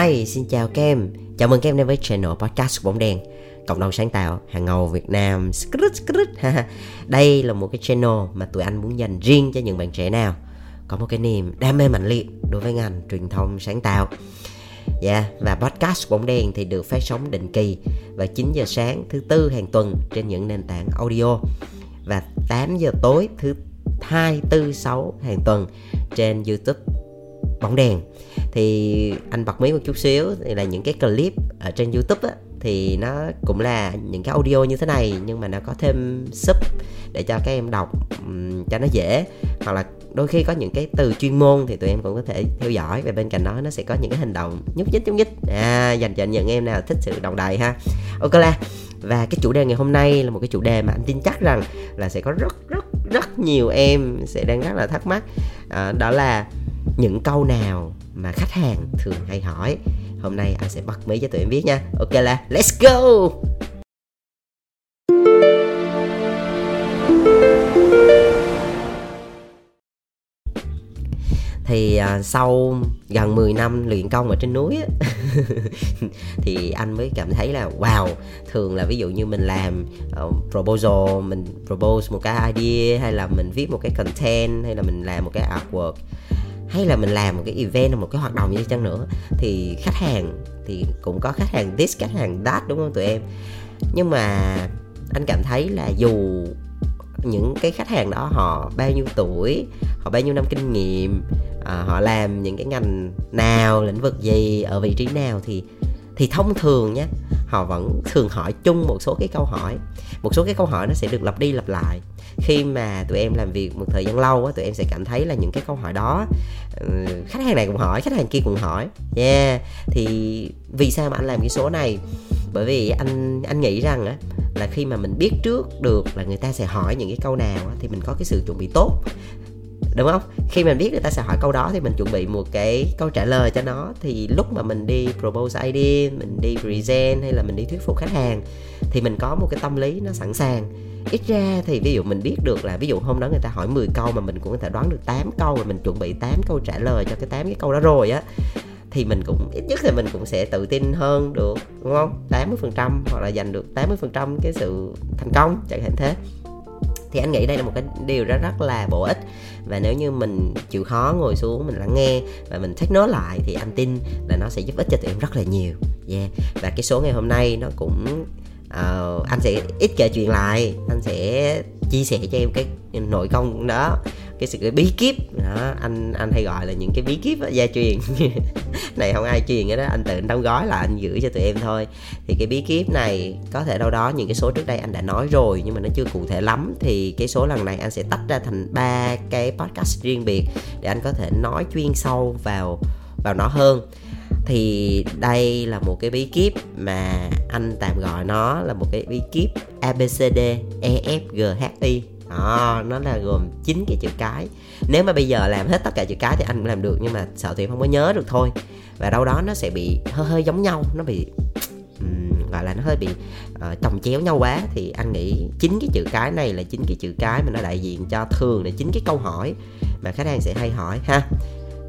Hi, xin chào các em. Chào mừng các em đến với channel podcast Bóng Đèn. Cộng đồng sáng tạo hàng ngầu Việt Nam. Đây là một cái channel mà tụi anh muốn dành riêng cho những bạn trẻ nào Có một cái niềm đam mê mạnh liệt đối với ngành truyền thông sáng tạo. Dạ, yeah, và podcast Bóng Đèn thì được phát sóng định kỳ vào 9 giờ sáng thứ tư hàng tuần trên những nền tảng audio Và 8 giờ tối thứ 2, 4, 6 hàng tuần trên YouTube bóng đèn. Thì anh bật mí một chút xíu thì là những cái clip ở trên youtube á thì nó cũng là những cái audio như thế này nhưng mà nó có thêm sub để cho các em đọc um, cho nó dễ. Hoặc là đôi khi có những cái từ chuyên môn thì tụi em cũng có thể theo dõi và bên cạnh đó nó sẽ có những cái hành động nhúc nhích nhúc nhích. À, dành cho những em nào thích sự đồng đầy ha. Ok là và cái chủ đề ngày hôm nay là một cái chủ đề mà anh tin chắc rằng là sẽ có rất rất rất nhiều em sẽ đang rất là thắc mắc. À, đó là những câu nào mà khách hàng thường hay hỏi? Hôm nay anh sẽ bật mí cho tụi em biết nha. Ok là let's go! Thì à, sau gần 10 năm luyện công ở trên núi á, thì anh mới cảm thấy là wow thường là ví dụ như mình làm uh, proposal mình propose một cái idea hay là mình viết một cái content hay là mình làm một cái artwork hay là mình làm một cái event một cái hoạt động như chăng nữa thì khách hàng thì cũng có khách hàng this khách hàng that đúng không tụi em? Nhưng mà anh cảm thấy là dù những cái khách hàng đó họ bao nhiêu tuổi họ bao nhiêu năm kinh nghiệm à, họ làm những cái ngành nào lĩnh vực gì ở vị trí nào thì thì thông thường nhé họ vẫn thường hỏi chung một số cái câu hỏi. Một số cái câu hỏi nó sẽ được lặp đi lặp lại. Khi mà tụi em làm việc một thời gian lâu á tụi em sẽ cảm thấy là những cái câu hỏi đó ừ, khách hàng này cũng hỏi khách hàng kia cũng hỏi. Yeah thì vì sao mà anh làm cái số này? Bởi vì anh anh nghĩ rằng á là khi mà mình biết trước được là người ta sẽ hỏi những cái câu nào á, thì mình có cái sự chuẩn bị tốt đúng không? Khi mình biết người ta sẽ hỏi câu đó thì mình chuẩn bị một cái câu trả lời cho nó. Thì lúc mà mình đi propose idea mình đi present hay là mình đi thuyết phục khách hàng thì mình có một cái tâm lý nó sẵn sàng. Ít ra thì ví dụ mình biết được là ví dụ hôm đó người ta hỏi 10 câu mà mình cũng có thể đoán được 8 câu và mình chuẩn bị 8 câu trả lời cho cái 8 cái câu đó rồi á, thì mình cũng, ít nhất là mình cũng sẽ tự tin hơn được, đúng không? 80% hoặc là giành được 80% cái sự thành công, chẳng hạn thế thì anh nghĩ đây là một cái điều rất rất là bổ ích. Và nếu như mình chịu khó ngồi xuống mình lắng nghe và mình take nó lại thì anh tin là nó sẽ giúp ích cho tụi em rất là nhiều. Yeah. Và cái số ngày hôm nay nó cũng uh, anh sẽ ít kể chuyện lại. Anh sẽ chia sẻ cho em cái nội công đó cái sự cái bí kíp. Đó anh anh hay gọi là những cái bí kíp đó, gia truyền. Này không ai truyền cái đó anh tự đóng gói là anh giữ cho tụi em thôi. Thì cái bí kíp này có thể đâu đó những cái số trước đây anh đã nói rồi nhưng mà nó chưa cụ thể lắm. Thì cái số lần này anh sẽ tách ra thành ba cái podcast riêng biệt để anh có thể nói chuyên sâu vào vào nó hơn. Thì đây là một cái bí kíp mà anh tạm gọi nó là một cái bí kíp ABCD EFGHI đó, nó là gồm chín cái chữ cái. Nếu mà bây giờ làm hết tất cả chữ cái thì anh cũng làm được nhưng mà sợ thì không có nhớ được thôi. Và đâu đó nó sẽ bị hơi hơi giống nhau nó bị um, gọi là nó hơi bị uh, chồng chéo nhau quá thì anh nghĩ chín cái chữ cái này là chín cái chữ cái mà nó đại diện cho thường là chín cái câu hỏi mà khách hàng sẽ hay hỏi ha.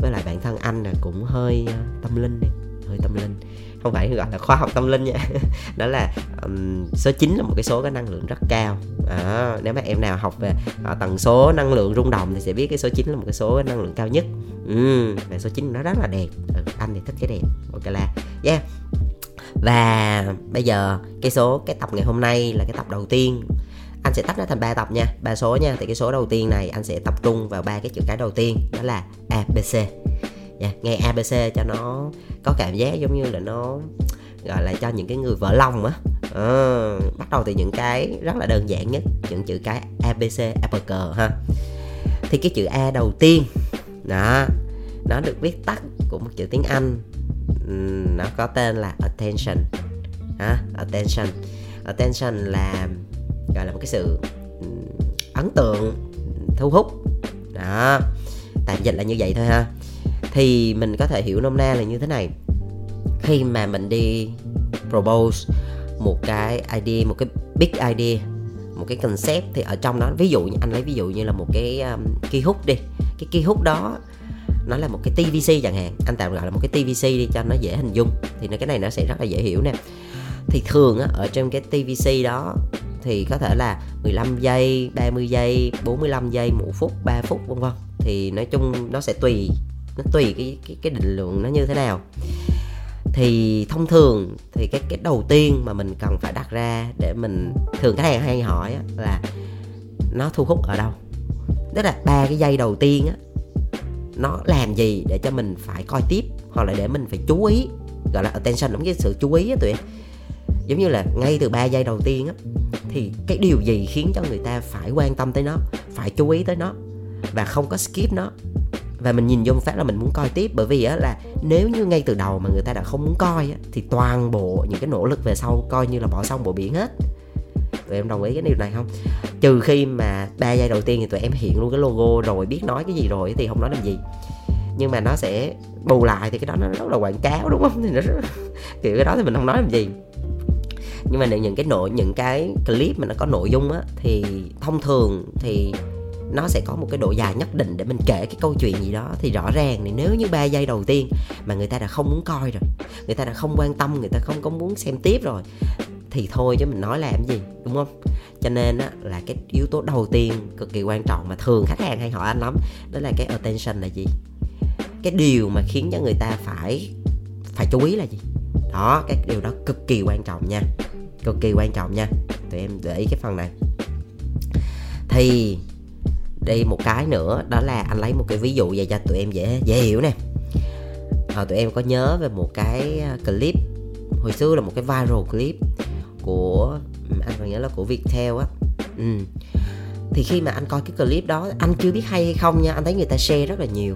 Với lại bản thân anh là cũng hơi uh, tâm linh đi hơi tâm linh không phải gọi là khoa học tâm linh nha. Đó là um, số 9 là một cái số có năng lượng rất cao. À, nếu mà em nào học về uh, tần số năng lượng rung động thì sẽ biết cái số 9 là một cái số năng lượng cao nhất. Ừ, và số 9 nó rất là đẹp. Ừ, anh thì thích cái đẹp ok là. Yeah. Và bây giờ cái số cái tập ngày hôm nay là cái tập đầu tiên. Anh sẽ tách nó thành ba tập nha ba số nha. Thì cái số đầu tiên này anh sẽ tập trung vào ba cái chữ cái đầu tiên đó là abc nha nghe abc cho nó có cảm giác giống như là nó gọi là cho những cái người vỡ lòng á. À, bắt đầu từ những cái rất là đơn giản nhất những chữ cái abc apple ha. Thì cái chữ a đầu tiên đó nó được viết tắt của một chữ tiếng anh nó có tên là attention ha attention. Attention là gọi là một cái sự ấn tượng thu hút đó. Tạm dịch là như vậy thôi ha thì mình có thể hiểu nôm na là như thế này. Khi mà mình đi propose một cái idea một cái big idea một cái concept thì ở trong đó ví dụ như anh lấy ví dụ như là một cái um, key hook đi. Cái key hook đó nó là một cái tvc chẳng hạn. Anh tạm gọi là một cái tvc đi cho nó dễ hình dung. Thì cái này nó sẽ rất là dễ hiểu nè. Thì thường á, ở trong cái tvc đó thì có thể là 15 giây, 30 giây, 45 giây, 1 phút, 3 phút vân vân. Thì nói chung nó sẽ tùy nó tùy cái cái cái định lượng nó như thế nào. Thì thông thường thì cái cái đầu tiên mà mình cần phải đặt ra để mình, thường cái này hay hỏi là nó thu hút ở đâu. Tức là ba cái giây đầu tiên á, nó làm gì để cho mình phải coi tiếp hoặc là để mình phải chú ý, gọi là attention, đúng cái sự chú ý á tụi em giống như là ngay từ 3 giây đầu tiên á, thì cái điều gì khiến cho người ta phải quan tâm tới nó, phải chú ý tới nó và không có skip nó và mình nhìn vô một phát là mình muốn coi tiếp bởi vì á là nếu như ngay từ đầu mà người ta đã không muốn coi á, thì toàn bộ những cái nỗ lực về sau coi như là bỏ xong bộ biển hết. Tụi em đồng ý cái điều này không? Trừ khi mà ba giây đầu tiên thì tụi em hiện luôn cái logo rồi biết nói cái gì rồi thì không nói làm gì. Nhưng mà nó sẽ bù lại thì cái đó nó rất là quảng cáo đúng không? Thì nó rất, kiểu cái đó thì mình không nói làm gì. Nhưng mà những cái nội những cái clip mà nó có nội dung á thì thông thường thì nó sẽ có một cái độ dài nhất định để mình kể cái câu chuyện gì đó. Thì rõ ràng thì nếu như ba giây đầu tiên mà người ta đã không muốn coi rồi người ta đã không quan tâm người ta không có muốn xem tiếp rồi thì thôi chứ mình nói làm gì đúng không? Cho nên á, là cái yếu tố đầu tiên cực kỳ quan trọng mà thường khách hàng hay hỏi anh lắm đó là cái attention là gì? Cái điều mà khiến cho người ta phải phải chú ý là gì? Đó cái điều đó cực kỳ quan trọng nha cực kỳ quan trọng nha. Tụi em để ý cái phần này. Thì đây một cái nữa đó là anh lấy một cái ví dụ về cho tụi em dễ dễ hiểu nè. À, tụi em có nhớ về một cái ờ, clip hồi xưa là một cái viral clip của ừ, anh còn nhớ là của Viettel á. Ừ. thì khi mà anh coi cái clip đó anh chưa biết hay hay không nha anh thấy người ta share rất là nhiều.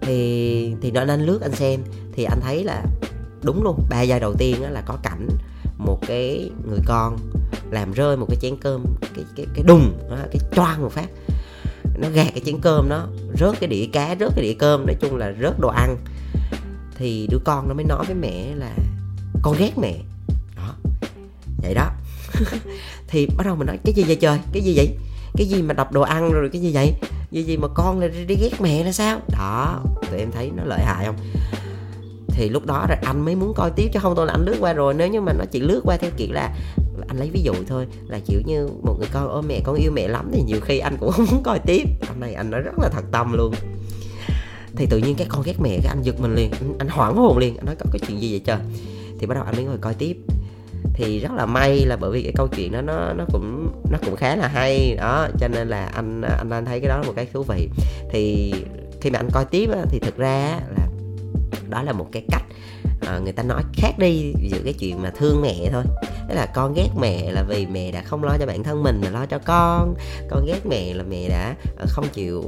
Thì thì nó nên lướt anh xem thì anh thấy là đúng luôn ba giây đầu tiên là có cảnh một cái người con làm rơi một cái chén cơm cái cái cái đùng cái choang một phát nó gạt cái chén cơm nó rớt cái đĩa cá, rớt cái đĩa cơm, nói chung là rớt đồ ăn. Thì đứa con nó mới nói với mẹ là, con ghét mẹ. Đó. Vậy đó. Thì bắt đầu mình nói, cái gì vậy trời? Cái gì vậy? Cái gì mà đập đồ ăn rồi cái gì vậy? Gì gì mà con lại đi ghét mẹ là sao? Đó, tụi em thấy nó lợi hại không? Thì lúc đó rồi anh mới muốn coi tiếp, chứ không tôi là anh lướt qua rồi. Nếu như mà nó chỉ lướt qua theo kiểu là anh lấy ví dụ thôi là kiểu như một người con ôm mẹ con yêu mẹ lắm thì nhiều khi anh cũng không muốn coi tiếp. Anh này anh nói rất là thật tâm luôn. Thì tự nhiên cái con ghét mẹ cái anh giật mình liền anh, anh hoảng hồn liền anh nói có cái chuyện gì vậy trời? Thì bắt đầu anh mới ngồi coi tiếp. Thì rất là may là bởi vì cái câu chuyện đó nó nó cũng nó cũng khá là hay. Đó cho nên là anh anh anh thấy cái đó là một cái thú vị. Thì khi mà anh coi tiếp á, thì thực ra là đó là một cái cách à, người ta nói khác đi giữa cái chuyện mà thương mẹ thôi. Tức là con ghét mẹ là vì mẹ đã không lo cho bản thân mình mà lo cho con. Con ghét mẹ là mẹ đã ờ, không chịu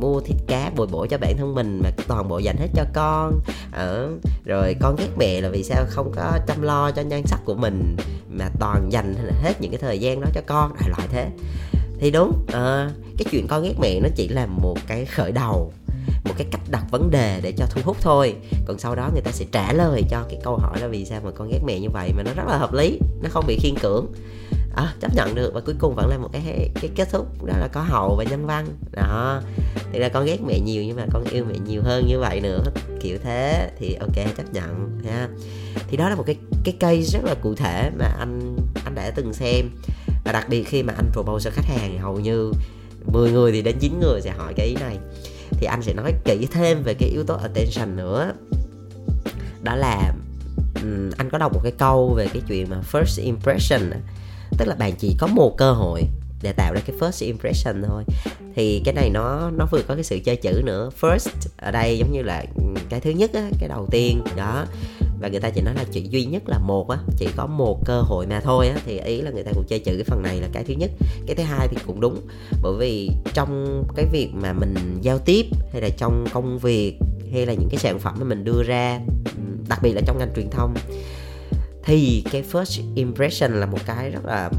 mua thịt cá bồi bổ cho bản thân mình mà toàn bộ dành hết cho con. Ở rồi con ghét mẹ là vì sao không có chăm lo cho nhan sắc của mình mà toàn dành hết những cái thời gian đó cho con. Đại loại thế. Thì đúng à, cái chuyện con ghét mẹ nó chỉ là một cái khởi đầu một cái cách đặt vấn đề để cho thu hút thôi. Còn sau đó người ta sẽ trả lời cho cái câu hỏi là vì sao mà con ghét mẹ như vậy mà nó rất là hợp lý nó không bị khiên cưỡng. À, chấp nhận được và cuối cùng vẫn là một cái cái kết thúc đó là có hậu và nhân văn. Đó thì là con ghét mẹ nhiều nhưng mà con yêu mẹ nhiều hơn như vậy nữa. Kiểu thế thì ok chấp nhận ha. Thì đó là một cái cái cây rất là cụ thể mà anh anh đã từng xem. Và đặc biệt khi mà anh propose cho khách hàng hầu như 10 người thì đến 9 người sẽ hỏi cái ý này thì anh sẽ nói kỹ thêm về cái yếu tố attention nữa. Đó là um, anh có đọc một cái câu về cái chuyện mà first impression tức là bạn chỉ có một cơ hội để tạo ra cái first impression thôi. Thì cái này nó nó vừa có cái sự chơi chữ nữa. First ở đây giống như là cái thứ nhất á, cái đầu tiên đó và người ta chỉ nói là chỉ duy nhất là một á, chỉ có một cơ hội mà thôi á, thì ý là người ta cũng chơi chữ cái phần này là cái thứ nhất. Cái thứ hai thì cũng đúng, bởi vì trong cái việc mà mình giao tiếp hay là trong công việc hay là những cái sản phẩm mà mình đưa ra đặc biệt là trong ngành truyền thông, thì cái first impression là một cái rất là,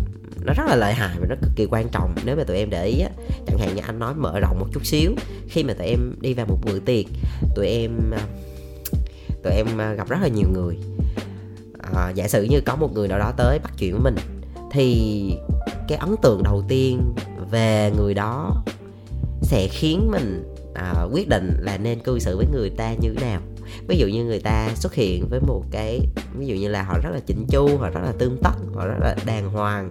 nó rất là lợi hại và nó cực kỳ quan trọng. Nếu mà tụi em để ý á, chẳng hạn như anh nói mở rộng một chút xíu, khi mà tụi em đi vào một bữa tiệc, tụi em à, tụi em à, gặp rất là nhiều người. À, giả sử như có một người nào đó tới bắt chuyện với mình thì cái ấn tượng đầu tiên về người đó sẽ khiến mình à, quyết định là nên cư xử với người ta như thế nào. Ví dụ như người ta xuất hiện với một cái ví dụ như là họ rất là chỉnh chu họ rất là tương tất họ rất là đàng hoàng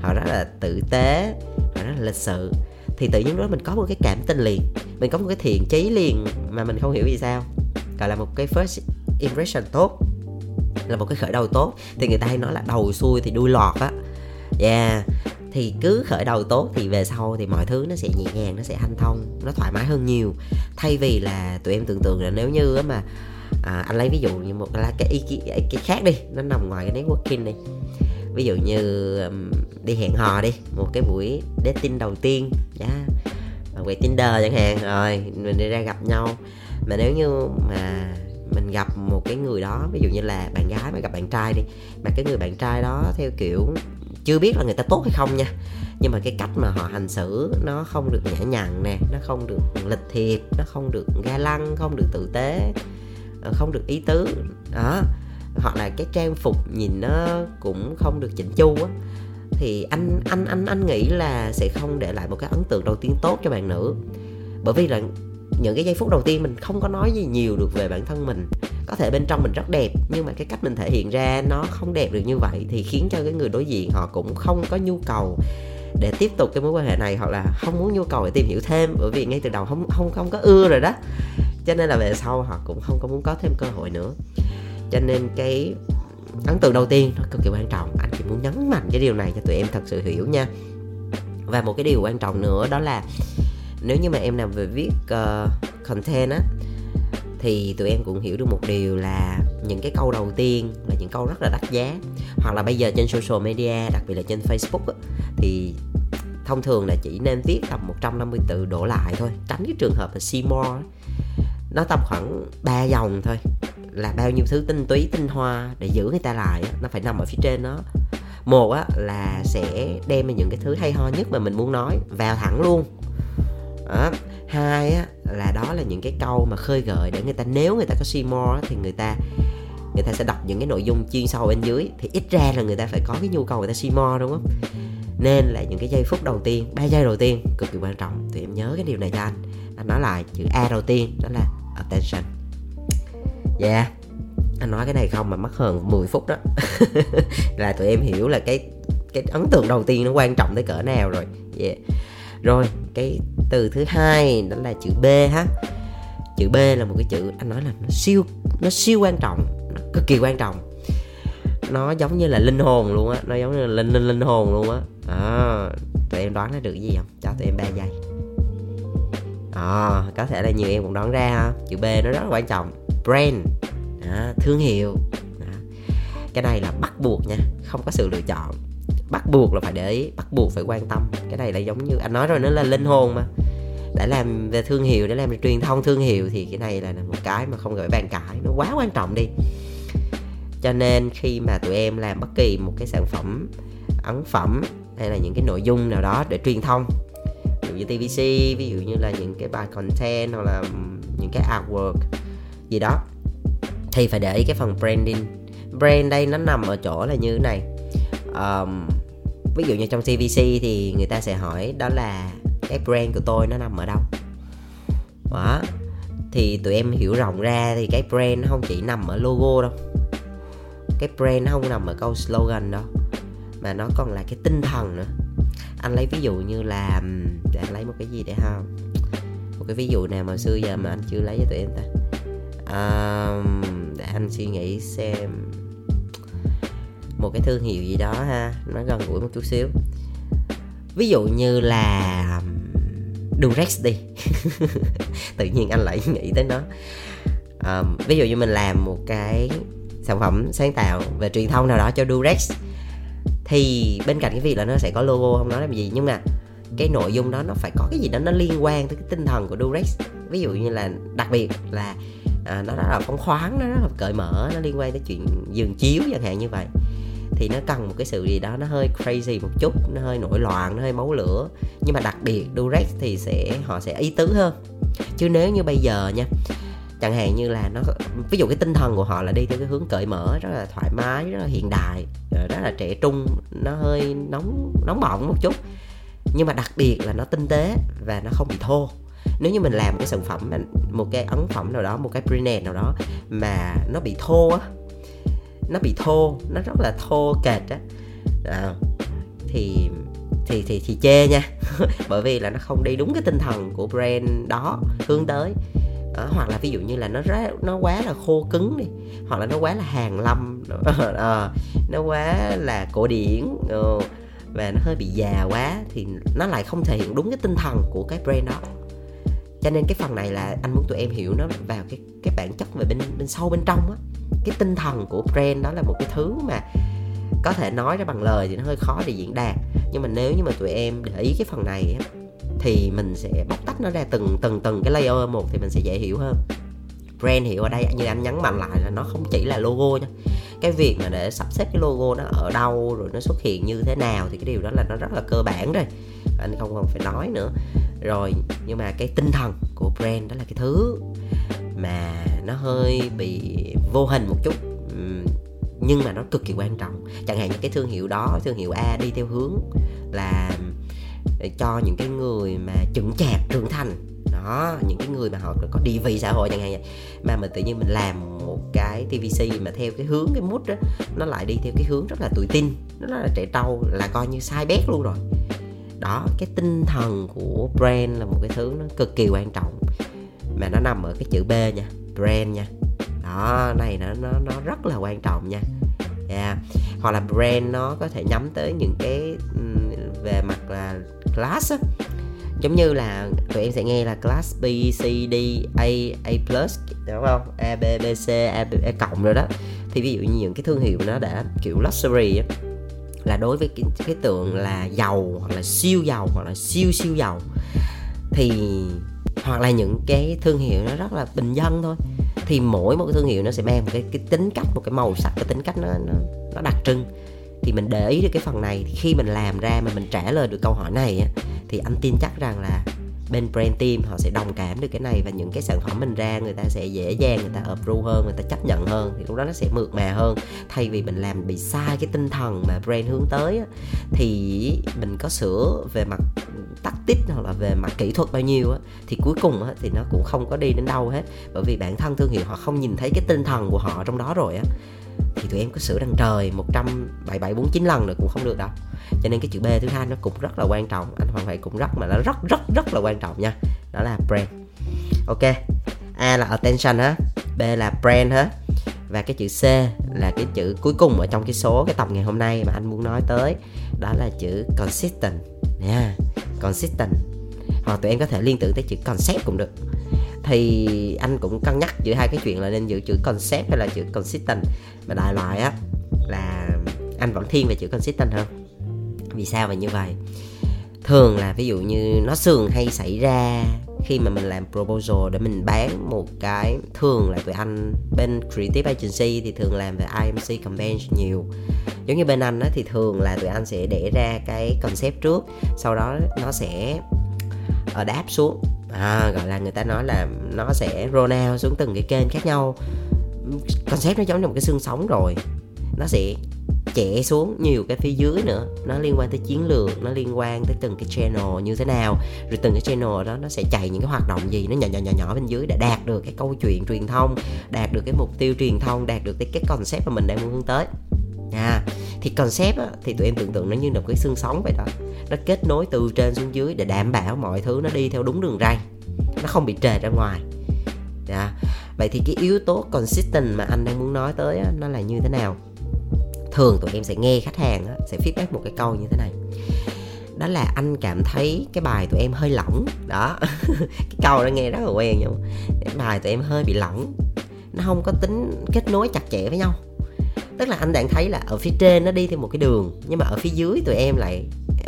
họ rất là tử tế họ rất là lịch sự thì tự nhiên đó mình có một cái cảm tình liền mình có một cái thiện chí liền mà mình không hiểu vì sao gọi là một cái first impression tốt là một cái khởi đầu tốt. Thì người ta hay nói là đầu xuôi thì đuôi lọt á. Yeah. Thì cứ khởi đầu tốt thì về sau thì mọi thứ nó sẽ nhẹ nhàng nó sẽ hanh thông nó thoải mái hơn nhiều. Thay vì là tụi em tưởng tượng là nếu như mà à, anh lấy ví dụ như một là cái ý cái khác đi nó nằm ngoài cái networking đi. Ví dụ như um, đi hẹn hò đi một cái buổi dating đầu tiên yeah. quay tinder chẳng hạn rồi mình đi ra gặp nhau mà nếu như mà mình gặp một cái người đó, ví dụ như là bạn gái mà gặp bạn trai đi, mà cái người bạn trai đó theo kiểu chưa biết là người ta tốt hay không nha. Nhưng mà cái cách mà họ hành xử nó không được nhã nhặn nè, nó không được lịch thiệp, nó không được ga lăng, không được tử tế ờ, không được ý tứ. Đó, hoặc là cái trang phục nhìn nó cũng không được chỉnh chu á. Thì anh anh anh anh nghĩ là sẽ không để lại một cái ấn tượng đầu tiên tốt cho bạn nữ. Bởi vì là những cái giây phút đầu tiên mình không có nói gì nhiều được về bản thân mình. Có thể bên trong mình rất đẹp, nhưng mà cái cách mình thể hiện ra nó không đẹp được như vậy thì khiến cho cái người đối diện họ cũng không có nhu cầu để tiếp tục cái mối quan hệ này, hoặc là không muốn nhu cầu để tìm hiểu thêm, bởi vì ngay từ đầu không không không có ưa rồi đó. Cho nên là về sau họ cũng không có muốn có thêm cơ hội nữa. Cho nên cái ấn tượng đầu tiên nó cực kỳ quan trọng. Anh chỉ muốn nhấn mạnh cái điều này cho tụi em thật sự hiểu nha. Và một cái điều quan trọng nữa đó là nếu như mà em làm về viết uh, content á thì tụi em cũng hiểu được một điều là những cái câu đầu tiên là những câu rất là đắt giá. Hoặc là bây giờ trên social media đặc biệt là trên Facebook á, thì thông thường là chỉ nên viết tầm 150 từ đổ lại thôi. Tránh cái trường hợp là Seymour more nó tầm khoảng 3 dòng thôi. Là bao nhiêu thứ tinh túy tinh hoa để giữ người ta lại nó phải nằm ở phía trên đó một á là sẽ đem những cái thứ hay ho nhất mà mình muốn nói vào thẳng luôn đó. hai á, là đó là những cái câu mà khơi gợi để người ta, nếu người ta có see more thì người ta người ta sẽ đọc những cái nội dung chuyên sâu bên dưới. Thì ít ra là người ta phải có cái nhu cầu người ta see more đúng không? Nên là những cái giây phút đầu tiên, ba giây đầu tiên, cực kỳ quan trọng. Thì em nhớ cái điều này cho anh. Anh nói lại chữ a đầu tiên, đó là attention. Yeah. Anh nói cái này không mà mất hơn 10 phút đó. Là tụi em hiểu là cái cái ấn tượng đầu tiên nó quan trọng tới cỡ nào rồi. Yeah. rồi, cái từ thứ hai đó là chữ b ha. Chữ b là một cái chữ anh nói là nó siêu nó siêu quan trọng nó cực kỳ quan trọng. Nó giống như là linh hồn luôn á nó giống như là linh linh linh hồn luôn á. À, tụi em đoán ra được gì không? Cho tụi em 3 giây. À, có thể là nhiều em cũng đoán ra ha. Chữ b nó rất là quan trọng brand à, thương hiệu. À. cái này là bắt buộc nha không có sự lựa chọn. Bắt buộc là phải để ý bắt buộc phải quan tâm. Cái này là giống như anh nói rồi nó là linh hồn mà để làm về thương hiệu để làm về truyền thông thương hiệu thì cái này là một cái mà không phải bàn cãi. Nó quá quan trọng đi. Cho nên khi mà tụi em làm bất kỳ một cái sản phẩm ấn phẩm hay là những cái nội dung nào đó để truyền thông ví dụ như TVC ví dụ như là những cái bài content hoặc là những cái artwork gì đó thì phải để ý cái phần branding. Brand đây nó nằm ở chỗ là như thế này. Um, ví dụ như trong CVC thì người ta sẽ hỏi đó là cái brand của tôi nó nằm ở đâu. Đó. Thì tụi em hiểu rộng ra thì cái brand nó không chỉ nằm ở logo đâu. Cái brand nó không nằm ở câu slogan đâu mà nó còn là cái tinh thần nữa. Anh lấy ví dụ như là để anh lấy một cái gì để ha? Một cái ví dụ nào mà xưa giờ mà anh chưa lấy cho tụi em ta? Um, để anh suy nghĩ xem. Một cái thương hiệu gì đó ha nó gần gũi một chút xíu. Ví dụ như là Durex đi. Tự nhiên anh lại nghĩ tới nó. Um, ví dụ như mình làm một cái sản phẩm sáng tạo về truyền thông nào đó cho Durex thì bên cạnh cái việc là nó sẽ có logo không nói làm gì nhưng mà cái nội dung đó nó phải có cái gì đó nó liên quan tới cái tinh thần của Durex ví dụ như là đặc biệt là à, nó rất là phóng khoáng nó rất là cởi mở nó liên quan tới chuyện giường chiếu chẳng hạn như vậy thì nó cần một cái sự gì đó nó hơi crazy một chút, nó hơi nổi loạn, nó hơi máu lửa. Nhưng mà đặc biệt Durex thì sẽ, họ sẽ ý tứ hơn. Chứ nếu như bây giờ nha, chẳng hạn như là nó, ví dụ cái tinh thần của họ là đi theo cái hướng cởi mở, rất là thoải mái, rất là hiện đại rất là trẻ trung, nó hơi nóng nóng bỏng một chút. Nhưng mà đặc biệt là nó tinh tế và nó không bị thô. Nếu như mình làm cái sản phẩm, một cái ấn phẩm nào đó, một cái brand nào đó mà nó bị thô á nó bị thô nó rất là thô kệch á. À, thì thì thì thì chê nha. Bởi vì là nó không đi đúng cái tinh thần của brand đó hướng tới. À, hoặc là ví dụ như là nó rất nó quá là khô cứng đi hoặc là nó quá là hàng lâm. À, nó quá là cổ điển ừ, và nó hơi bị già quá thì nó lại không thể hiện đúng cái tinh thần của cái brand đó. Cho nên cái phần này là anh muốn tụi em hiểu nó vào cái cái bản chất về bên bên sâu bên trong á cái tinh thần của brand đó là một cái thứ mà có thể nói ra bằng lời thì nó hơi khó để diễn đạt. Nhưng mà nếu như mà tụi em để ý cái phần này thì mình sẽ bóc tách nó ra từng từng từng cái layer một thì mình sẽ dễ hiểu hơn. Brand hiểu ở đây, như anh nhấn mạnh lại là nó không chỉ là logo nha. Cái việc mà để sắp xếp cái logo nó ở đâu, rồi nó xuất hiện như thế nào thì cái điều đó là nó rất là cơ bản rồi anh không còn phải nói nữa. Rồi, nhưng mà cái tinh thần của brand đó là cái thứ mà nó hơi bị vô hình một chút. Nhưng mà nó cực kỳ quan trọng. Chẳng hạn như cái thương hiệu đó, thương hiệu A đi theo hướng là ờ, cho những cái người mà chững chạc, trưởng thành. Đó, những cái người mà họ có địa vị xã hội chẳng hạn vậy. Mà mình tự nhiên mình làm một cái TVC mà theo cái hướng, cái mút đó nó lại đi theo cái hướng rất là tuổi tin, nó rất là trẻ trâu, là coi như sai bét luôn rồi. Đó, cái tinh thần của brand là một cái thứ nó cực kỳ quan trọng mà nó nằm ở cái chữ B nha brand nha đó này nó nó nó rất là quan trọng nha yeah. hoặc là brand nó có thể nhắm tới những cái về mặt là class á giống như là tụi em sẽ nghe là class B, C, D, A, A plus đúng không? A, B, B, C, A, B, A cộng rồi đó thì ví dụ như những cái thương hiệu nó đã kiểu luxury á là đối với cái, cái tượng là giàu hoặc là siêu giàu hoặc là siêu siêu giàu thì hoặc là những cái thương hiệu nó rất là bình dân thôi thì mỗi một cái thương hiệu nó sẽ mang một cái cái tính cách một cái màu sắc cái tính cách nó nó, nó đặc trưng. Thì mình để ý được cái phần này thì khi mình làm ra mà mình trả lời được câu hỏi này thì anh tin chắc rằng là bên brand team họ sẽ đồng cảm được cái này và những cái sản phẩm mình ra người ta sẽ dễ dàng người ta approve hơn người ta chấp nhận hơn thì lúc đó nó sẽ mượt mà hơn. Thay vì mình làm bị sai cái tinh thần mà brand hướng tới á, thì mình có sửa về mặt tắc tích hoặc là về mặt kỹ thuật bao nhiêu á, thì cuối cùng á, thì nó cũng không có đi đến đâu hết. Bởi vì bản thân thương hiệu họ không nhìn thấy cái tinh thần của họ trong đó rồi á thì tụi em có sửa đằng trời 17749 lần nữa cũng không được đâu. Cho nên cái chữ B thứ hai nó cũng rất là quan trọng, anh Hoàng Huệ cũng rất mà nó rất rất rất là quan trọng nha. Đó là brand. Ok, A là attention ha B là brand ha và cái chữ C là cái chữ cuối cùng ở trong cái số, cái tập ngày hôm nay mà anh muốn nói tới. Đó là chữ consistent nha. Yeah. consistent. Hoặc tụi em có thể liên tưởng tới chữ concept cũng được thì anh cũng cân nhắc giữa hai cái chuyện là nên giữ chữ concept hay là chữ consistent. Mà đại loại á, là anh vẫn thiên về chữ consistent hơn. Vì sao mà như vậy? Thường là ví dụ như nó thường hay xảy ra khi mà mình làm proposal để mình bán một cái thường là tụi anh bên creative agency thì thường làm về IMC campaign nhiều. Giống như bên anh đó thì thường là tụi anh sẽ để ra cái concept trước, sau đó nó sẽ ờ, đáp xuống à, gọi là người ta nói là nó sẽ roll xuống từng cái kênh khác nhau. Concept nó giống như một cái xương sống rồi. Nó sẽ chẻ xuống nhiều cái phía dưới nữa. Nó liên quan tới chiến lược nó liên quan tới từng cái channel như thế nào. Rồi từng cái channel đó nó sẽ chạy những cái hoạt động gì. Nó nhỏ nhỏ nhỏ nhỏ bên dưới để đạt được cái câu chuyện truyền thông đạt được cái mục tiêu truyền thông đạt được cái, cái concept mà mình đang muốn hướng tới. À, thì concept á, thì tụi em tưởng tượng nó như là một cái xương sống vậy đó. Nó kết nối từ trên xuống dưới để đảm bảo mọi thứ nó đi theo đúng đường ray. Nó không bị trề ra ngoài. À, vậy thì cái yếu tố consistent mà anh đang muốn nói tới á, nó là như thế nào? Thường tụi em sẽ nghe khách hàng á, sẽ feedback một cái câu như thế này. Đó là anh cảm thấy cái bài tụi em hơi lỏng. Đó. Cái câu đó nghe rất là quen nhưng bài tụi em hơi bị lỏng. Nó không có tính kết nối chặt chẽ với nhau tức là anh đang thấy là ở phía trên nó đi theo một cái đường nhưng mà ở phía dưới tụi em lại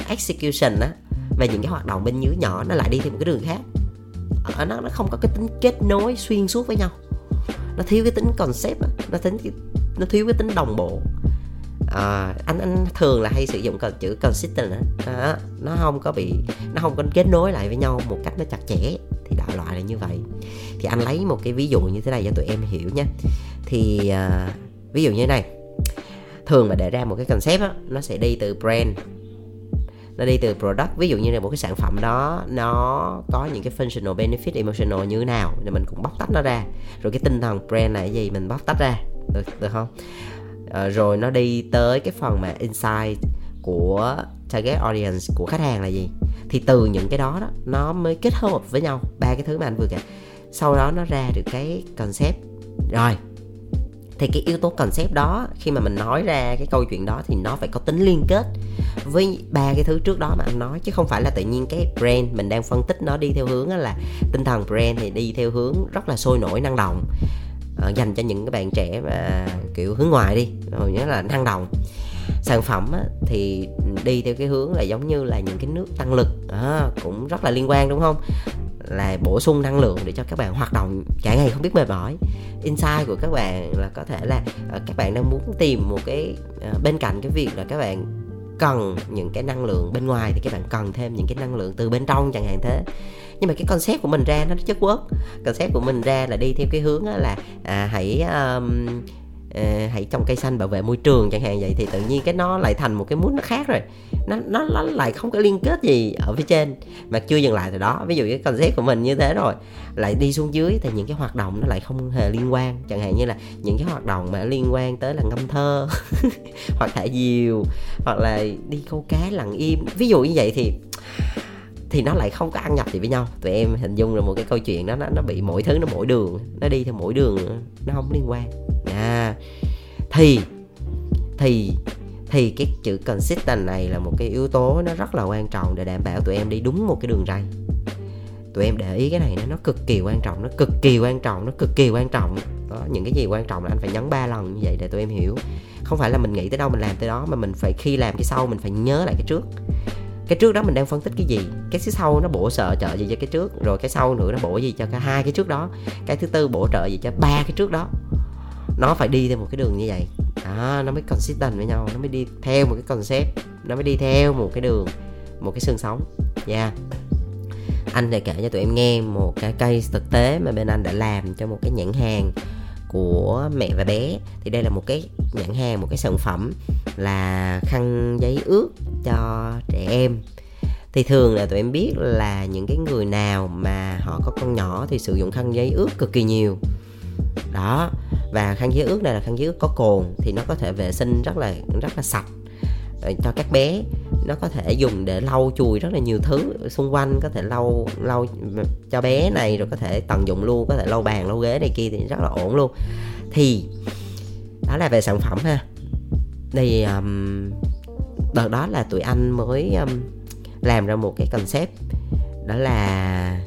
execution á về những cái hoạt động bên dưới nhỏ nó lại đi theo một cái đường khác. Ở nó nó không có cái tính kết nối xuyên suốt với nhau. Nó thiếu cái tính concept á nó tính nó thiếu cái tính đồng bộ. À, anh anh thường là hay sử dụng chữ consistent đó, nó không có bị nó không có kết nối lại với nhau một cách nó chặt chẽ. Thì đại loại là như vậy. Thì anh lấy một cái ví dụ như thế này cho tụi em hiểu nhé thì à, ví dụ như thế này thường mà để ra một cái concept á nó sẽ đi từ brand nó đi từ product. Ví dụ như là một cái sản phẩm đó nó có những cái functional benefit emotional như thế nào thì mình cũng bóc tách nó ra. Rồi cái tinh thần brand là cái gì mình bóc tách ra được được không? À, rồi nó đi tới cái phần mà insight của target audience của khách hàng là gì? Thì từ những cái đó đó nó mới kết hợp với nhau ba cái thứ mà anh vừa kể. Sau đó nó ra được cái concept. Rồi thì cái yếu tố concept đó khi mà mình nói ra cái câu chuyện đó thì nó phải có tính liên kết với ba cái thứ trước đó mà anh nói chứ không phải là tự nhiên cái brand mình đang phân tích nó đi theo hướng là tinh thần brand thì đi theo hướng rất là sôi nổi năng động. Ờ, dành cho những cái bạn trẻ mà kiểu hướng ngoài đi rồi nhớ là năng động. Sản phẩm á, thì đi theo cái hướng là giống như là những cái nước tăng lực à, cũng rất là liên quan đúng không? Là bổ sung năng lượng để cho các bạn hoạt động cả ngày không biết mệt mỏi. Insight của các bạn là có thể là ờ, các bạn đang muốn tìm một cái ờ, bên cạnh cái việc là các bạn cần những cái năng lượng bên ngoài thì các bạn cần thêm những cái năng lượng từ bên trong chẳng hạn thế. Nhưng mà cái concept của mình ra nó chất quốc concept của mình ra là đi theo cái hướng là à, hãy um, hãy trồng cây xanh bảo vệ môi trường chẳng hạn vậy thì tự nhiên cái nó lại thành một cái muốn nó khác rồi nó nó nó lại không có liên kết gì ở phía trên. Mà chưa dừng lại từ đó. Ví dụ cái concept của mình như thế rồi. Lại đi xuống dưới thì những cái hoạt động nó lại không hề liên quan. Chẳng hạn như là những cái hoạt động mà liên quan tới là ngâm thơ, hoặc thả diều, hoặc là đi câu cá lặng im. Ví dụ như vậy thì thì nó lại không có ăn nhập gì với nhau. Tụi em hình dung là một cái câu chuyện đó, nó nó bị mỗi thứ nó mỗi đường. Nó đi theo mỗi đường, nó không liên quan. À thì thì thì cái chữ consistent này là một cái yếu tố nó rất là quan trọng để đảm bảo tụi em đi đúng một cái đường ray. Tụi em để ý cái này nó cực kỳ quan trọng, nó cực kỳ quan trọng, nó cực kỳ quan trọng. Đó, những cái gì quan trọng là anh phải nhấn ba lần như vậy để tụi em hiểu. Không phải là mình nghĩ tới đâu, mình làm tới đó, mà mình phải khi làm cái sau mình phải nhớ lại cái trước. Cái trước đó mình đang phân tích cái gì? Cái phía sau nó bổ trợ trợ gì cho cái trước? Rồi cái sau nữa nó bổ gì cho cả hai cái trước đó? Cái thứ tư bổ trợ gì cho ba cái trước đó? Nó phải đi theo một cái đường như vậy à, nó mới consistent với nhau nó mới đi theo một cái concept nó mới đi theo một cái đường một cái xương sống. Nha yeah. anh sẽ kể cho tụi em nghe một cái case thực tế mà bên anh đã làm cho một cái nhãn hàng của mẹ và bé. Thì đây là một cái nhãn hàng một cái sản phẩm là khăn giấy ướt cho trẻ em. Thì thường là tụi em biết là những cái người nào mà họ có con nhỏ thì sử dụng khăn giấy ướt cực kỳ nhiều. Đó và khăn giấy ướt này là khăn giấy ướt có cồn thì nó có thể vệ sinh rất là rất là sạch. Ờ, cho các bé nó có thể dùng để lau chùi rất là nhiều thứ xung quanh có thể lau lau cho bé này rồi có thể tận dụng luôn có thể lau bàn lau ghế này kia thì rất là ổn luôn. Thì đó là về sản phẩm ha. Thì um, đợt đó là tụi anh mới um, làm ra một cái concept đó là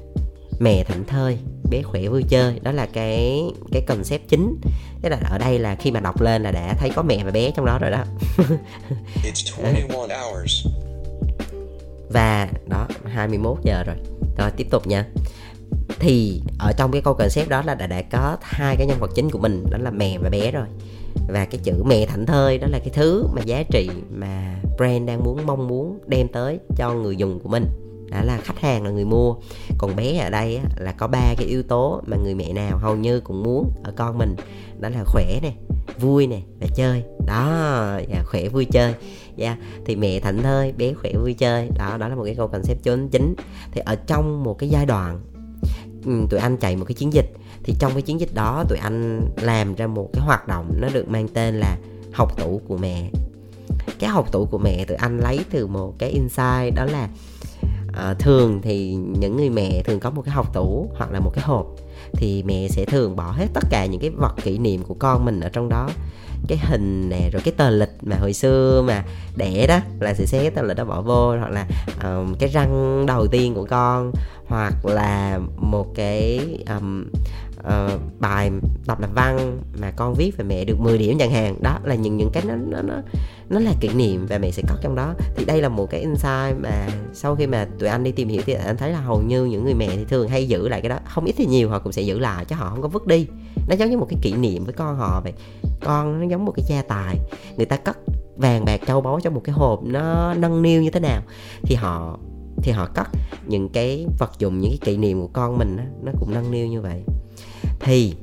mẹ thảnh thơi bé khỏe vui chơi. Đó là cái cái concept chính. Tức là ở đây là khi mà đọc lên là đã thấy có mẹ và bé trong đó rồi đó. Và đó 21 giờ rồi. Rồi tiếp tục nha. Thì ở trong cái câu concept đó là đã, đã có hai cái nhân vật chính của mình đó là mẹ và bé rồi. Và cái chữ mẹ thảnh thơi đó là cái thứ mà giá trị mà brand đang muốn mong muốn đem tới cho người dùng của mình đó là khách hàng là người mua. Còn bé ở đây là có ba cái yếu tố mà người mẹ nào hầu như cũng muốn ở con mình. Đó là khỏe nè vui nè và chơi. Đó dạ, khỏe vui chơi. Dạ yeah. thì mẹ thảnh thơi bé khỏe vui chơi. Đó đó là một cái câu concept chính chính. Thì ở trong một cái giai đoạn ừ, tụi anh chạy một cái chiến dịch thì trong cái chiến dịch đó tụi anh làm ra một cái hoạt động nó được mang tên là học tủ của mẹ. Cái học tủ của mẹ tụi anh lấy từ một cái insight đó là à, thường thì những người mẹ thường có một cái học tủ hoặc là một cái hộp thì mẹ sẽ thường bỏ hết tất cả những cái vật kỷ niệm của con mình ở trong đó. Cái hình nè rồi cái tờ lịch mà hồi xưa mà đẻ đó là sẽ xé cái tờ lịch đó bỏ vô hoặc là um, cái răng đầu tiên của con hoặc là một cái um, uh, bài đọc là văn mà con viết về mẹ được 10 điểm chẳng hạn. Đó là những những cái nó nó nó nó là kỷ niệm và mẹ sẽ có trong đó. Thì đây là một cái insight mà sau khi mà tụi anh đi tìm hiểu thì anh thấy là hầu như những người mẹ thì thường hay giữ lại cái đó. Không ít thì nhiều họ cũng sẽ giữ lại chứ họ không có vứt đi. Nó giống như một cái kỷ niệm với con họ vậy. Con nó giống một cái gia tài. Người ta cất vàng bạc châu báu trong một cái hộp nó nâng niu như thế nào thì họ thì họ cất. Những cái vật dụng những cái kỷ niệm của con mình đó, nó cũng nâng niu như vậy thì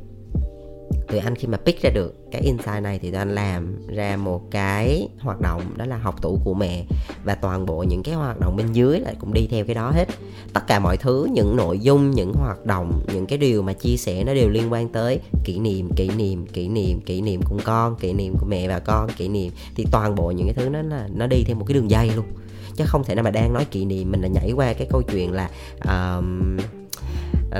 tụi anh khi mà pick ra được cái insight này thì tụi anh làm ra một cái hoạt động đó là học tủ của mẹ. Và toàn bộ những cái hoạt động bên dưới lại cũng đi theo cái đó hết. Tất cả mọi thứ những nội dung những hoạt động những cái điều mà chia sẻ nó đều liên quan tới kỷ niệm kỷ niệm kỷ niệm kỷ niệm của con kỷ niệm của mẹ và con kỷ niệm. Thì toàn bộ những cái thứ đó là nó đi theo một cái đường dây luôn. Chứ không thể nào mà đang nói kỷ niệm mình là nhảy qua cái câu chuyện là uh,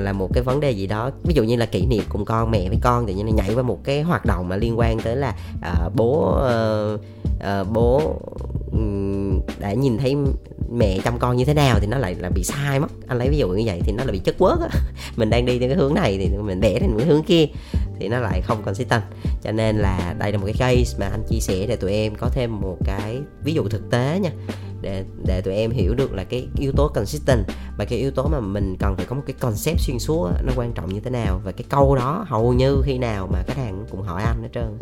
là một cái vấn đề gì đó. Ví dụ như là kỷ niệm cùng con mẹ với con thì như là nhảy qua một cái hoạt động mà liên quan tới là uh, bố uh, uh, bố um, đã nhìn thấy mẹ chăm con như thế nào thì nó lại là bị sai mất. Anh lấy ví dụ như vậy thì nó là bị chất quớt á. Mình đang đi theo cái hướng này thì mình bẻ thành cái hướng kia thì nó lại không consistent. Cho nên là đây là một cái case mà anh chia sẻ để tụi em có thêm một cái ví dụ thực tế nha để để tụi em hiểu được là cái yếu tố consistent và cái yếu tố mà mình cần phải có một cái concept xuyên suốt nó quan trọng như thế nào và cái câu đó hầu như khi nào mà khách hàng cũng hỏi anh hết trơn.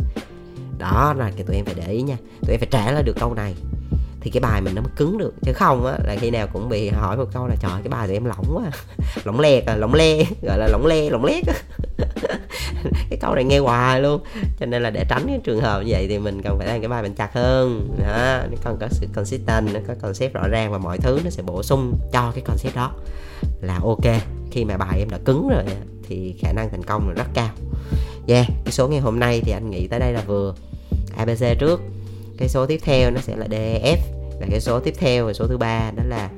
Đó là cái tụi em phải để ý nha. Tụi em phải trả lời được câu này. Thì cái bài mình nó mới cứng được, chứ không á, là khi nào cũng bị hỏi một câu là trời, cái bài tụi em lỏng quá. Lỏng lẹt à lỏng le, gọi là lỏng le, lỏng lét cái câu này nghe hoài luôn. Cho nên là để tránh cái trường hợp như vậy thì mình cần phải làm cái bài mình chặt hơn. Đó nó cần có sự consistent nó có concept rõ ràng và mọi thứ nó sẽ bổ sung cho cái concept đó. Là ok khi mà bài em đã cứng rồi thì khả năng thành công là rất cao. Yeah cái số ngày hôm nay thì anh nghĩ tới đây là vừa. Abc trước. Cái số tiếp theo nó sẽ là df và cái số tiếp theo và số thứ ba đó là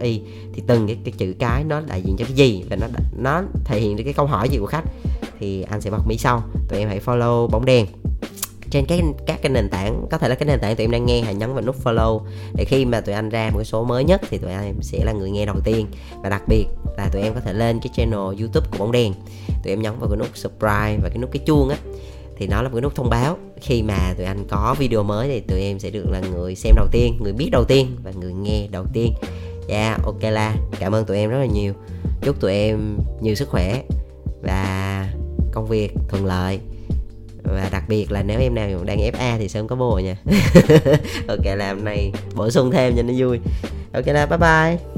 ghi thì từng cái, cái chữ cái nó đại diện cho cái gì và nó nó thể hiện được cái câu hỏi gì của khách thì anh sẽ bật mí sau. Tụi em hãy follow bóng đèn. Trên các các cái nền tảng có thể là cái nền tảng tụi em đang nghe hãy nhấn vào nút follow. Để khi mà tụi anh ra một cái số mới nhất thì tụi em sẽ là người nghe đầu tiên. Và đặc biệt là tụi em có thể lên cái channel youtube của bóng đèn. Tụi em nhấn vào cái nút subscribe và cái nút cái chuông á. Thì nó là một cái nút thông báo. Khi mà tụi anh có video mới thì tụi em sẽ được là người xem đầu tiên người biết đầu tiên và người nghe đầu tiên. Dạ yeah, ok la. Cảm ơn tụi em rất là nhiều. Chúc tụi em nhiều sức khỏe và công việc thuận lợi. Và đặc biệt là nếu em nào đang FA thì sớm có bồ nha. Ok, làm này bổ sung thêm cho nó vui. Ok, là bye bye.